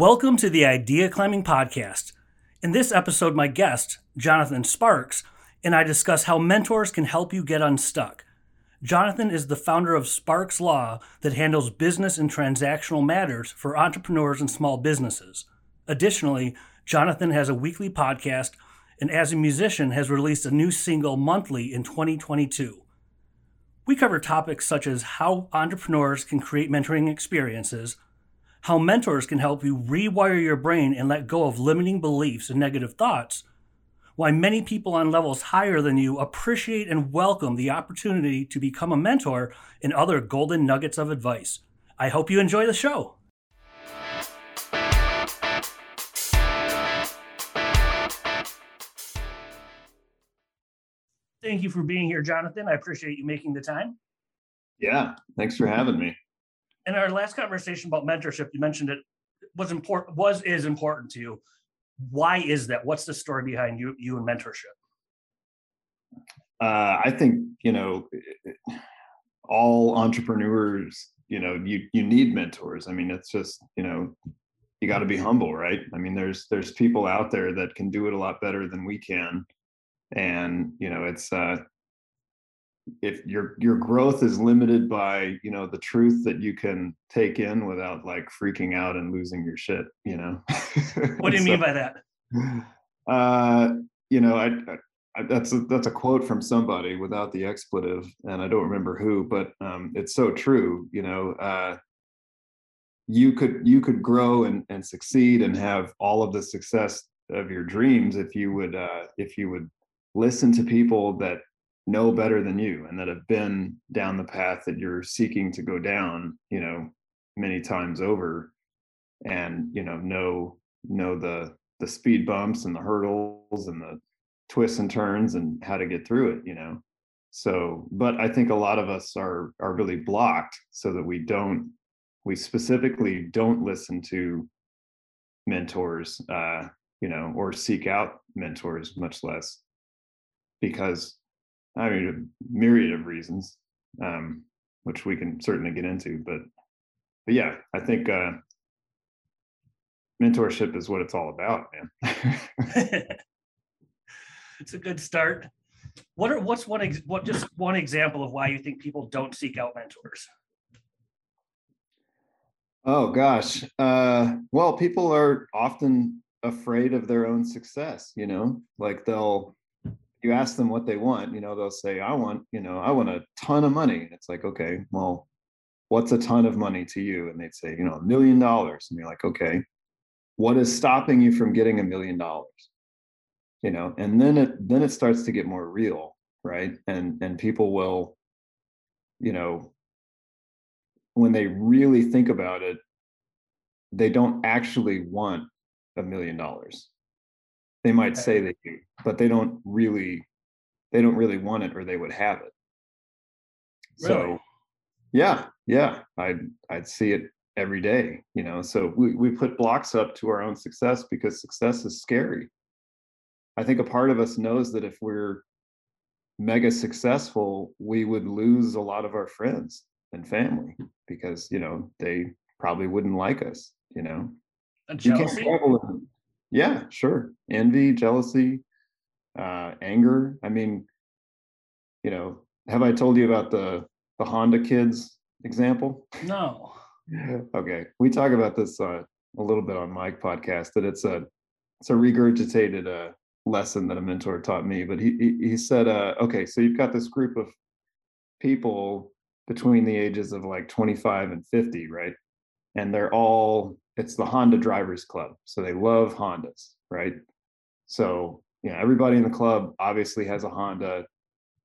Welcome to the Idea Climbing Podcast. In this episode, my guest, Jonathan Sparks, and I discuss how mentors can help you get unstuck. Jonathan is the founder of Sparks Law that handles business and transactional matters for entrepreneurs and small businesses. Additionally, Jonathan has a weekly podcast and as a musician has released a new single monthly in 2022. We cover topics such as how entrepreneurs can create mentoring experiences, how mentors can help you rewire your brain and let go of limiting beliefs and negative thoughts, why many people on levels higher than you appreciate and welcome the opportunity to become a mentor, and other golden nuggets of advice. I hope you enjoy the show. Thank you for being here, Jonathan. I appreciate you making the time. Yeah, thanks for having me. In our last conversation about mentorship, you mentioned it was important was is important to you. Why is that? What's the story behind you you and mentorship? Uh, I think you know all entrepreneurs. You know, you you need mentors. I mean, it's just you know you got to be humble, right? I mean, there's there's people out there that can do it a lot better than we can, and you know it's uh if your your growth is limited by you know the truth that you can take in without like freaking out and losing your shit you know? What do you so, mean by that? uh you know I, I, that's a that's a quote from somebody without the expletive and i don't remember who but um it's so true you know uh you could you could grow and and succeed and have all of the success of your dreams if you would uh if you would listen to people that know better than you and that have been down the path that you're seeking to go down you know many times over and you know know know the the speed bumps and the hurdles and the twists and turns and how to get through it you know? So but i think a lot of us are are really blocked so that we don't we specifically don't listen to mentors uh you know or seek out mentors much less because I mean, a myriad of reasons, um, which we can certainly get into. But, but yeah, I think uh, mentorship is what it's all about, man. it's a good start. What are what's one ex- what just one example of why you think people don't seek out mentors? Oh gosh. Uh, well, people are often afraid of their own success. You know, like they'll you ask them what they want, you know, they'll say, I want, you know, I want a ton of money. It's like, okay, well, what's a ton of money to you? And they'd say, you know, a million dollars. And you're like, okay, what is stopping you from getting a million dollars? You know, and then it then it starts to get more real, right? And and people will, you know, when they really think about it, they don't actually want a million dollars they might say they do but they don't really they don't really want it or they would have it. Really? so yeah yeah i'd i'd see it every day you know so we, we put blocks up to our own success because success is scary. I think a part of us knows that if we're mega successful we would lose a lot of our friends and family because you know they probably wouldn't like us you know? You can't travel yeah, sure. Envy, jealousy, uh, anger. I mean, you know, have I told you about the the Honda kids example? No. okay, we talk about this uh, a little bit on my podcast. That it's a it's a regurgitated uh, lesson that a mentor taught me. But he he, he said, uh, okay, so you've got this group of people between the ages of like 25 and 50, right? And they're all it's the Honda Drivers Club. So they love Hondas, right? So, you know, everybody in the club obviously has a Honda.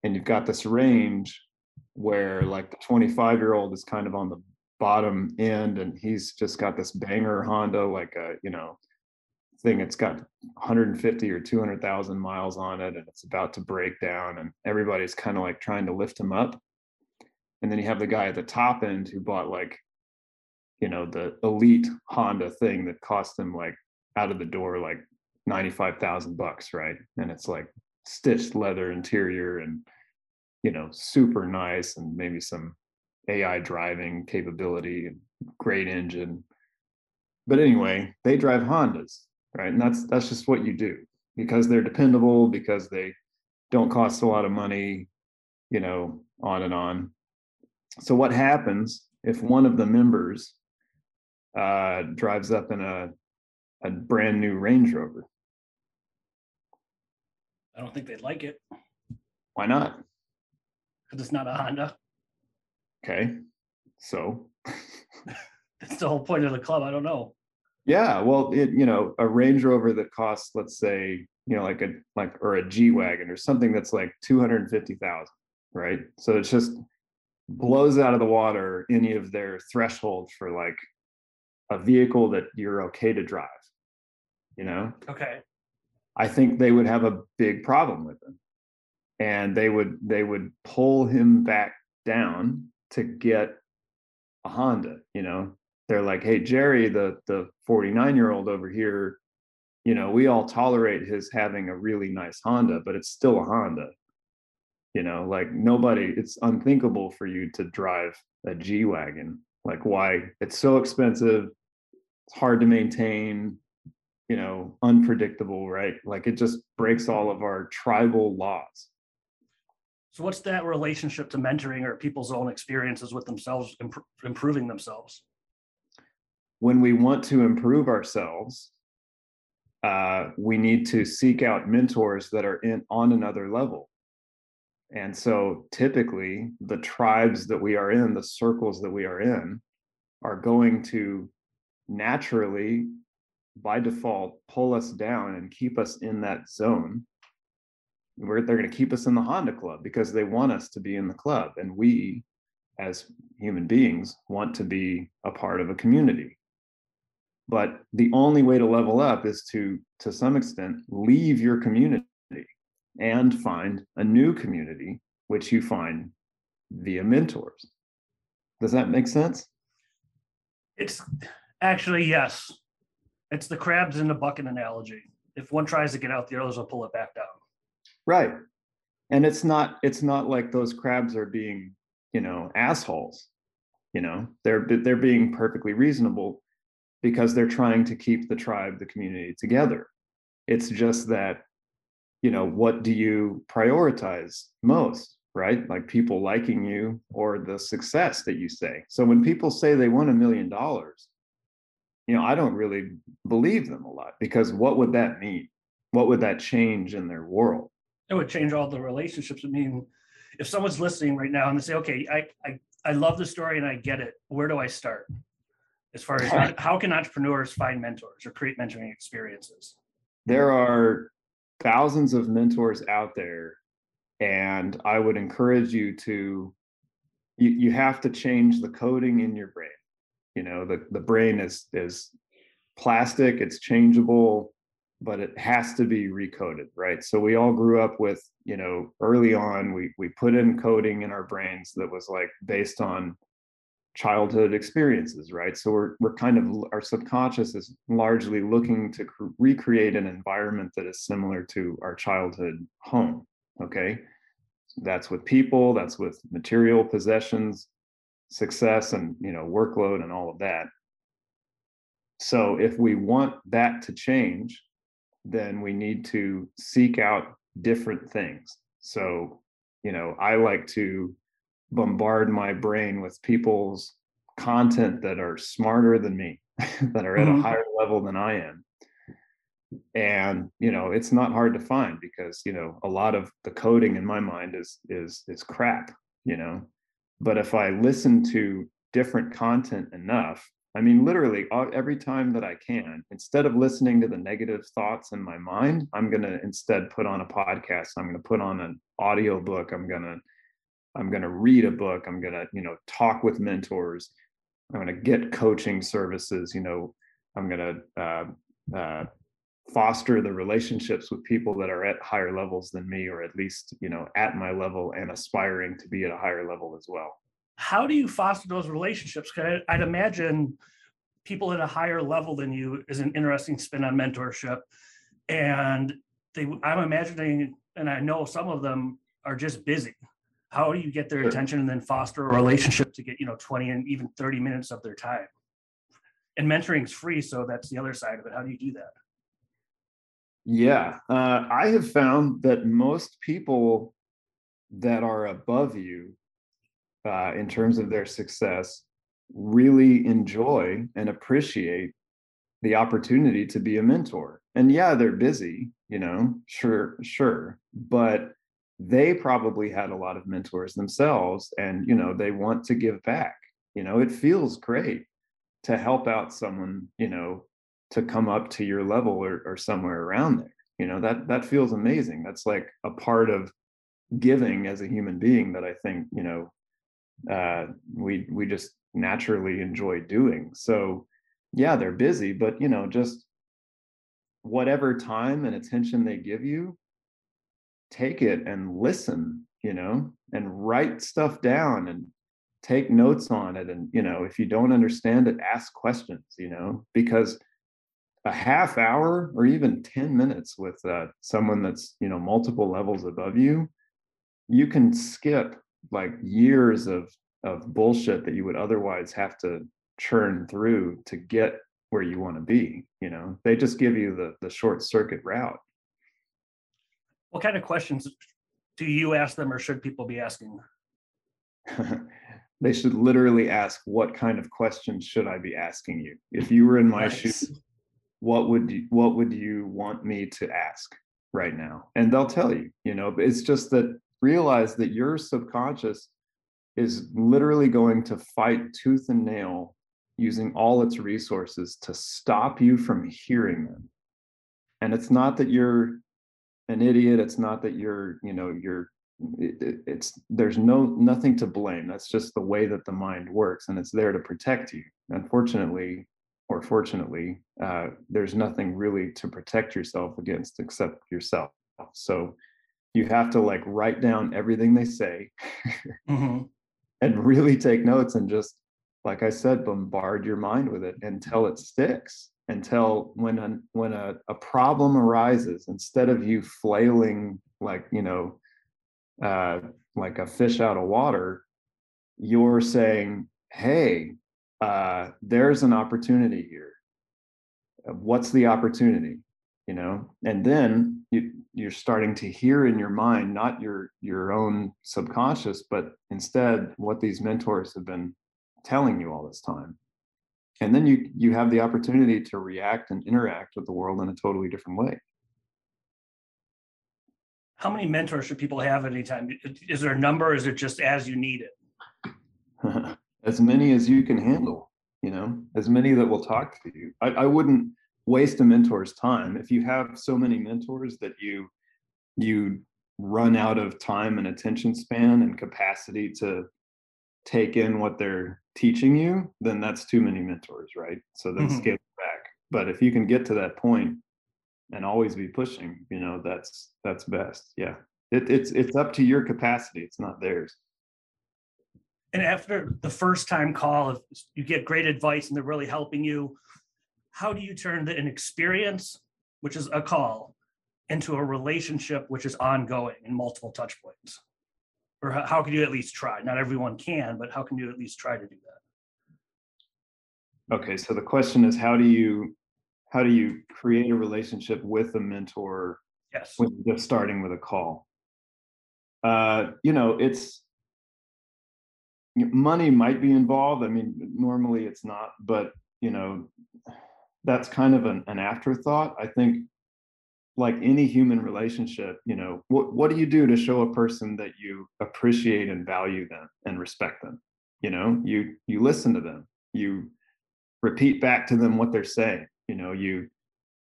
And you've got this range where like the 25 year old is kind of on the bottom end and he's just got this banger Honda, like a, you know, thing. It's got 150 or 200,000 miles on it and it's about to break down. And everybody's kind of like trying to lift him up. And then you have the guy at the top end who bought like you know the elite honda thing that cost them like out of the door like 95000 bucks right and it's like stitched leather interior and you know super nice and maybe some ai driving capability and great engine but anyway, they drive Hondas, right? And that's that's just what you do because they're dependable, because they don't cost a lot of money, you know, on and on. So what happens if one of the members uh, drives up in a a brand new Range Rover? I don't think they'd like it Why not? because it's not a Honda. Okay, so That's the whole point of the club. I don't know. yeah, well, it you know a Range Rover that costs let's say you know like a like or a G wagon or something that's like two hundred fifty thousand, right? So it's just blows out of the water any of their thresholds for like a vehicle that you're okay to drive. You know, Okay. I think they would have a big problem with him. And they would they would pull him back down to get a Honda, you know. They're like, "Hey Jerry, the the 49-year-old over here, you know, we all tolerate his having a really nice Honda, but it's still a Honda." You know, like nobody it's unthinkable for you to drive a G-Wagon. Like why? It's so expensive. Hard to maintain you know, unpredictable, right? Like it just breaks all of our tribal laws. So what's that relationship to mentoring or people's own experiences with themselves, impro- improving themselves? When we want to improve ourselves, uh, we need to seek out mentors that are in on another level. And so typically the tribes that we are in, the circles that we are in, are going to naturally by default pull us down and keep us in that zone they're going to keep us in the honda club because they want us to be in the club and we as human beings want to be a part of a community. But the only way to level up is to to some extent leave your community and find a new community which you find via mentors. Does that make sense? It's actually, yes. It's the crabs in the bucket analogy. If one tries to get out, the others will pull it back down. right and it's not it's not like those crabs are being you know assholes you know they're they're being perfectly reasonable because they're trying to keep the tribe the community together it's just that you know what do you prioritize most right like people liking you or the success that you say so when people say they want a million dollars you know i don't really believe them a lot because what would that mean what would that change in their world It would change all the relationships. I mean, if someone's listening right now and they say, okay, I, I, I love the story and I get it. Where do I start? As far as how- how can entrepreneurs find mentors or create mentoring experiences? there are thousands of mentors out there and i would encourage you to you, you have to change the coding in your brain you know the, the brain is is plastic it's changeable but it has to be recoded right? So we all grew up with you know early on we we put in coding in our brains that was like based on childhood experiences right? So we're we're kind of our subconscious is largely looking to cr- recreate an environment that is similar to our childhood home okay? That's with people that's with material possessions success and you know workload and all of that. So if we want that to change then we need to seek out different things. So you know i like to bombard my brain with people's content that are smarter than me that are at Mhm. a higher level than i am. And you know it's not hard to find because you know a lot of the coding in my mind is is is crap you know but if i listen to different content enough i mean literally every time that i can instead of listening to the negative thoughts in my mind i'm going to instead put on a podcast. I'm going to put on an audio book. I'm going to i'm going to read a book. I'm going to you know talk with mentors. I'm going to get coaching services you know i'm going to uh, uh, foster the relationships with people that are at higher levels than me or at least you know at my level and aspiring to be at a higher level as well How do you foster those relationships? 'Cause I- I'd imagine people at a higher level than you is an interesting spin on mentorship. And they, I'm imagining, and I know some of them are just busy. How do you get their Sure. attention and then foster a relationship to get, you know, 20 and even 30 minutes of their time? and mentoring is free, so that's the other side of it. How do you do that? Yeah, uh, I have found that most people that are above you uh, in terms of their success really enjoy and appreciate the opportunity to be a mentor. And yeah, they're busy, you know, sure, sure, but they probably had a lot of mentors themselves and, you know, they want to give back. You know, it feels great to help out someone, you know, to come up to your level or, or somewhere around there. You know, that that feels amazing. That's like a part of giving as a human being that I think, you know, uh, we we just naturally enjoy doing. So yeah, they're busy, but you know, just whatever time and attention they give you, take it and listen, you know, and write stuff down and take notes on it. And, you know, if you don't understand it, ask questions, you know, because a half hour or even 10 minutes with uh, someone that's, you know, multiple levels above you, you can skip like years of of bullshit that you would otherwise have to churn through to get where you want to be you know? They just give you the the short circuit route. What kind of questions do you ask them or should people be asking? They should literally ask what kind of questions should i be asking you? If you were in my nice. shoes what would you what would you want me to ask right now? And they'll tell you you know it's just that realize that your subconscious is literally going to fight tooth and nail using all its resources to stop you from hearing them. And it's not that you're an idiot it's not that you're you know you're it, it's there's no nothing to blame that's just the way that the mind works and it's there to protect you. Unfortunately or fortunately uh, there's nothing really to protect yourself against except yourself so you have to like write down everything they say mm-hmm. and really take notes and just like i said bombard your mind with it until it sticks until when a when a, a problem arises instead of you flailing like you know uh, like a fish out of water you're saying hey uh, there's an opportunity here. What's the opportunity? You know and then you you're starting to hear in your mind not your your own subconscious but instead what these mentors have been telling you all this time. And then you you have the opportunity to react and interact with the world in a totally different way. How many mentors should people have at any time is there a number is it just as you need it as many as you can handle you know as many that will talk to you. I, I wouldn't waste a mentor's time. If you have so many mentors that you you run out of time and attention span and capacity to take in what they're teaching you then that's too many mentors right? So then mm-hmm. scale back. But if you can get to that point and always be pushing you know that's that's best. Yeah. It, it's it's up to your capacity. It's not theirs and after the first time call if you get great advice and they're really helping you how do you turn the, an experience, which is a call, into a relationship which is ongoing in multiple touch points? Or how, how can you at least try? Not everyone can, but how can you at least try to do that? Okay, so the question is how do you how do you create a relationship with a mentor yes when you're just starting with a call uh you know it's money might be involved i mean normally it's not but you know that's kind of an, an afterthought. I think like any human relationship, you know, what what do you do to show a person that you appreciate and value them and respect them? You know, you you listen to them, you repeat back to them what they're saying. You know, you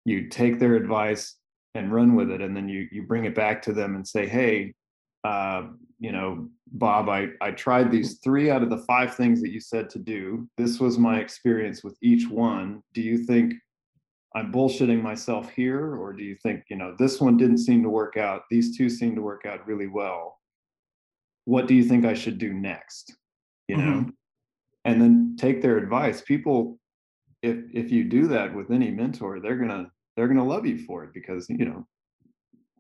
you take their advice and run with it, and then you you bring it back to them and say, hey, uh, you know, Bob, I, I tried these three out of the five things that you said to do. This was my experience with each one. Do you think I'm bullshitting myself here? Or do you think, you know, this one didn't seem to work out? These two seem to work out really well. What do you think I should do next? You know, mm-hmm. and then take their advice. People, if if you do that with any mentor, they're gonna they're gonna love you for it because you know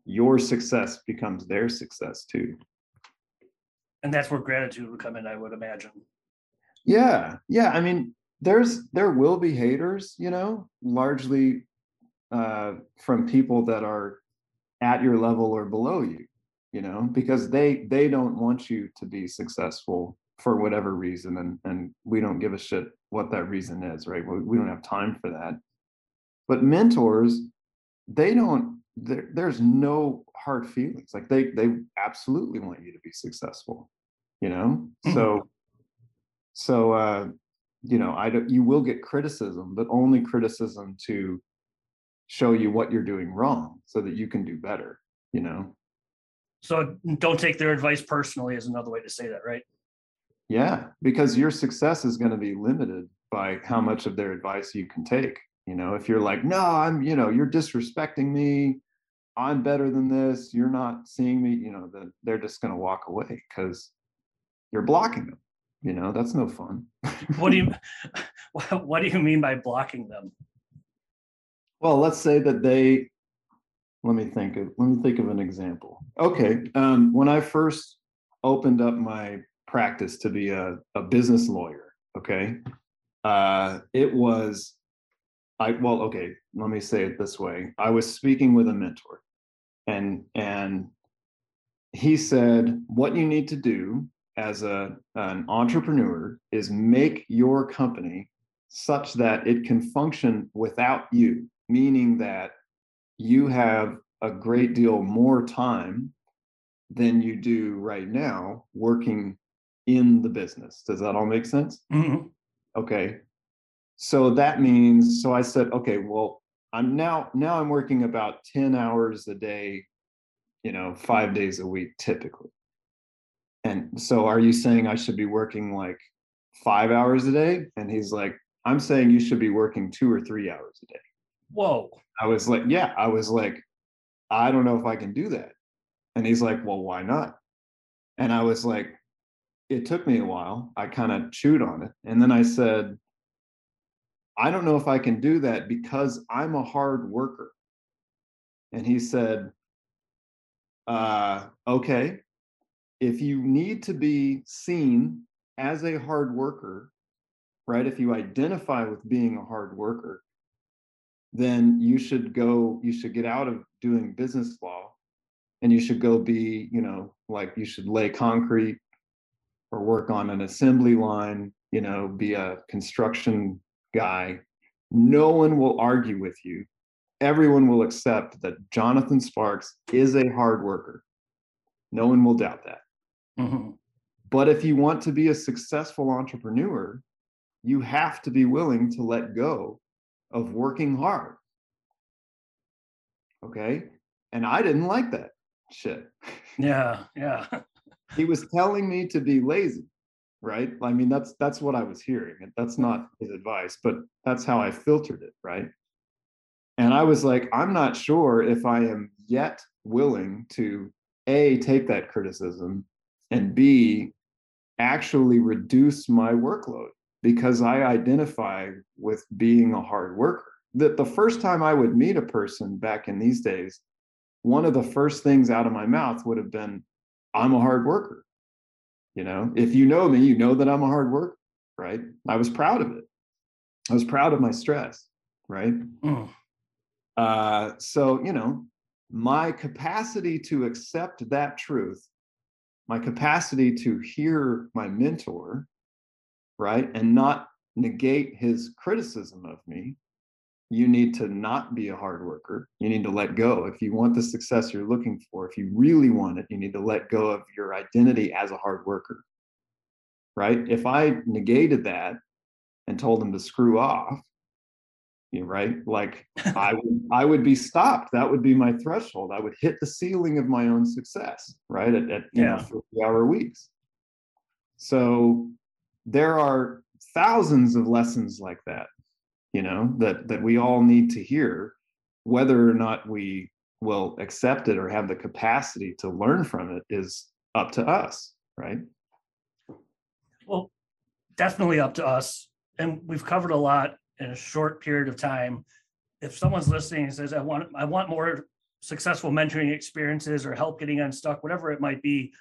your success becomes their success too. And that's where gratitude would come in i would imagine. Yeah yeah i mean there's there will be haters you know largely uh from people that are at your level or below you you know because they they don't want you to be successful for whatever reason and and we don't give a shit what that reason is right? We, we don't have time for that. But mentors they don't there, there's no hard feelings like they they absolutely want you to be successful you know Mhm. so so uh you know i don't you will get criticism but only criticism to show you what you're doing wrong so that you can do better you know So don't take their advice personally is another way to say that, right? Yeah, because your success is going to be limited by how much of their advice you can take. You know, if you're like, no, I'm, you know, you're disrespecting me. I'm better than this. You're not seeing me. You know, then they're just going to walk away because you're blocking them. You know, that's no fun. What do you what do you mean by blocking them? Well, let's say that they. Let me think of. Let me think of an example. Okay, um, when I first opened up my practice to be a, a business lawyer, okay, uh, it was. I well, okay. Let me say it this way. I was speaking with a mentor, and and he said, "What you need to do as a an entrepreneur is make your company such that it can function without you." meaning that you have a great deal more time than you do right now working in the business. Does that all make sense? Mhm. Okay. So that means so I said, okay, well, I'm now now I'm working about 10 hours a day, you know, 5 mm-hmm. days a week typically. And so are you saying I should be working like 5 hours a day? And he's like, I'm saying you should be working 2 or 3 hours a day. Whoa. I was like, yeah, I was like, I don't know if I can do that. And he's like, well, why not? And I was like, it took me a while. I kind of chewed on it. And then I said, I don't know if I can do that because I'm a hard worker. And he said, uh, okay, if you need to be seen as a hard worker, right? If you identify with being a hard worker, then you should go you should get out of doing business law and you should go be you know like you should lay concrete or work on an assembly line you know be a construction guy no one will argue with you everyone will accept that jonathan sparks is a hard worker no one will doubt that Mhm. but if you want to be a successful entrepreneur you have to be willing to let go of working hard. Okay. And I didn't like that shit. Yeah, yeah. He was telling me to be lazy, right? I mean, that's that's what I was hearing. And that's not mm-hmm. his advice, but that's how I filtered it, right? And I was like, I'm not sure if I am yet willing to A, take that criticism, and B, actually reduce my workload because I identify with being a hard worker. That the first time I would meet a person back in these days, one of the first things out of my mouth would have been, I'm a hard worker. You know, if you know me, you know that I'm a hard worker, right? I was proud of it. I was proud of my stress, right? Mm. Uh, so, you know, my capacity to accept that truth, my capacity to hear my mentor, right, and not negate his criticism of me, you need to not be a hard worker. You need to let go. If you want the success you're looking for, if you really want it, you need to let go of your identity as a hard worker, right? If I negated that and told him to screw off, you know, right? Like I would I would be stopped. That would be my threshold. I would hit the ceiling of my own success, right? At, at you know Yeah. 50 hour weeks. So there are thousands of lessons like that, you know, that that we all need to hear, whether or not we will accept it or have the capacity to learn from it is up to us, right? Well, definitely up to us. And we've covered a lot in a short period of time. If someone's listening and says, I want, I want more successful mentoring experiences or help getting unstuck, whatever it might be,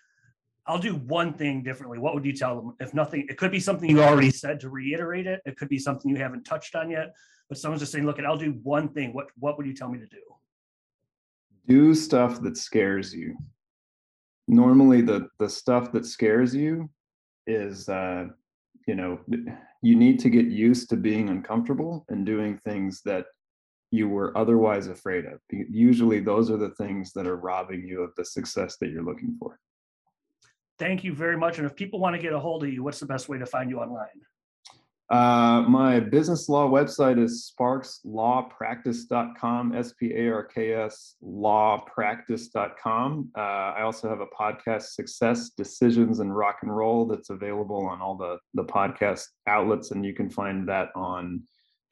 I'll do one thing differently, what would you tell them? If nothing, it could be something you already said to reiterate it. It could be something you haven't touched on yet. But someone's just saying, look, I'll do one thing. What what would you tell me to do? Do stuff that scares you. Normally the the stuff that scares you is uh you know you need to get used to being uncomfortable and doing things that you were otherwise afraid of. Usually those are the things that are robbing you of the success that you're looking for. Thank you very much. And if people want to get a hold of you, what's the best way to find you online? Uh, my business law website is sparkslawpractice.com, S P A R K S lawpractice.com. Uh, I also have a podcast, Success, Decisions, and Rock and Roll, that's available on all the, the podcast outlets. And you can find that on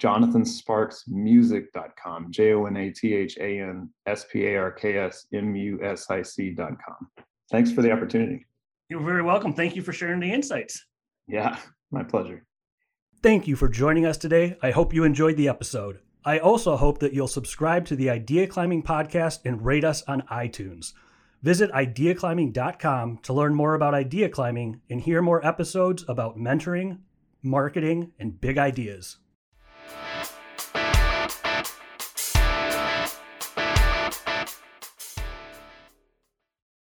jonathansparksmusic.com, J O N A T H A N S P A R K S M U S I C.com. Thanks for the opportunity. You're very welcome. Thank you for sharing the insights. Yeah, my pleasure. Thank you for joining us today. I hope you enjoyed the episode. I also hope that you'll subscribe to the Idea Climbing podcast and rate us on iTunes. Visit ideaclimbing.com to learn more about idea climbing and hear more episodes about mentoring, marketing, and big ideas.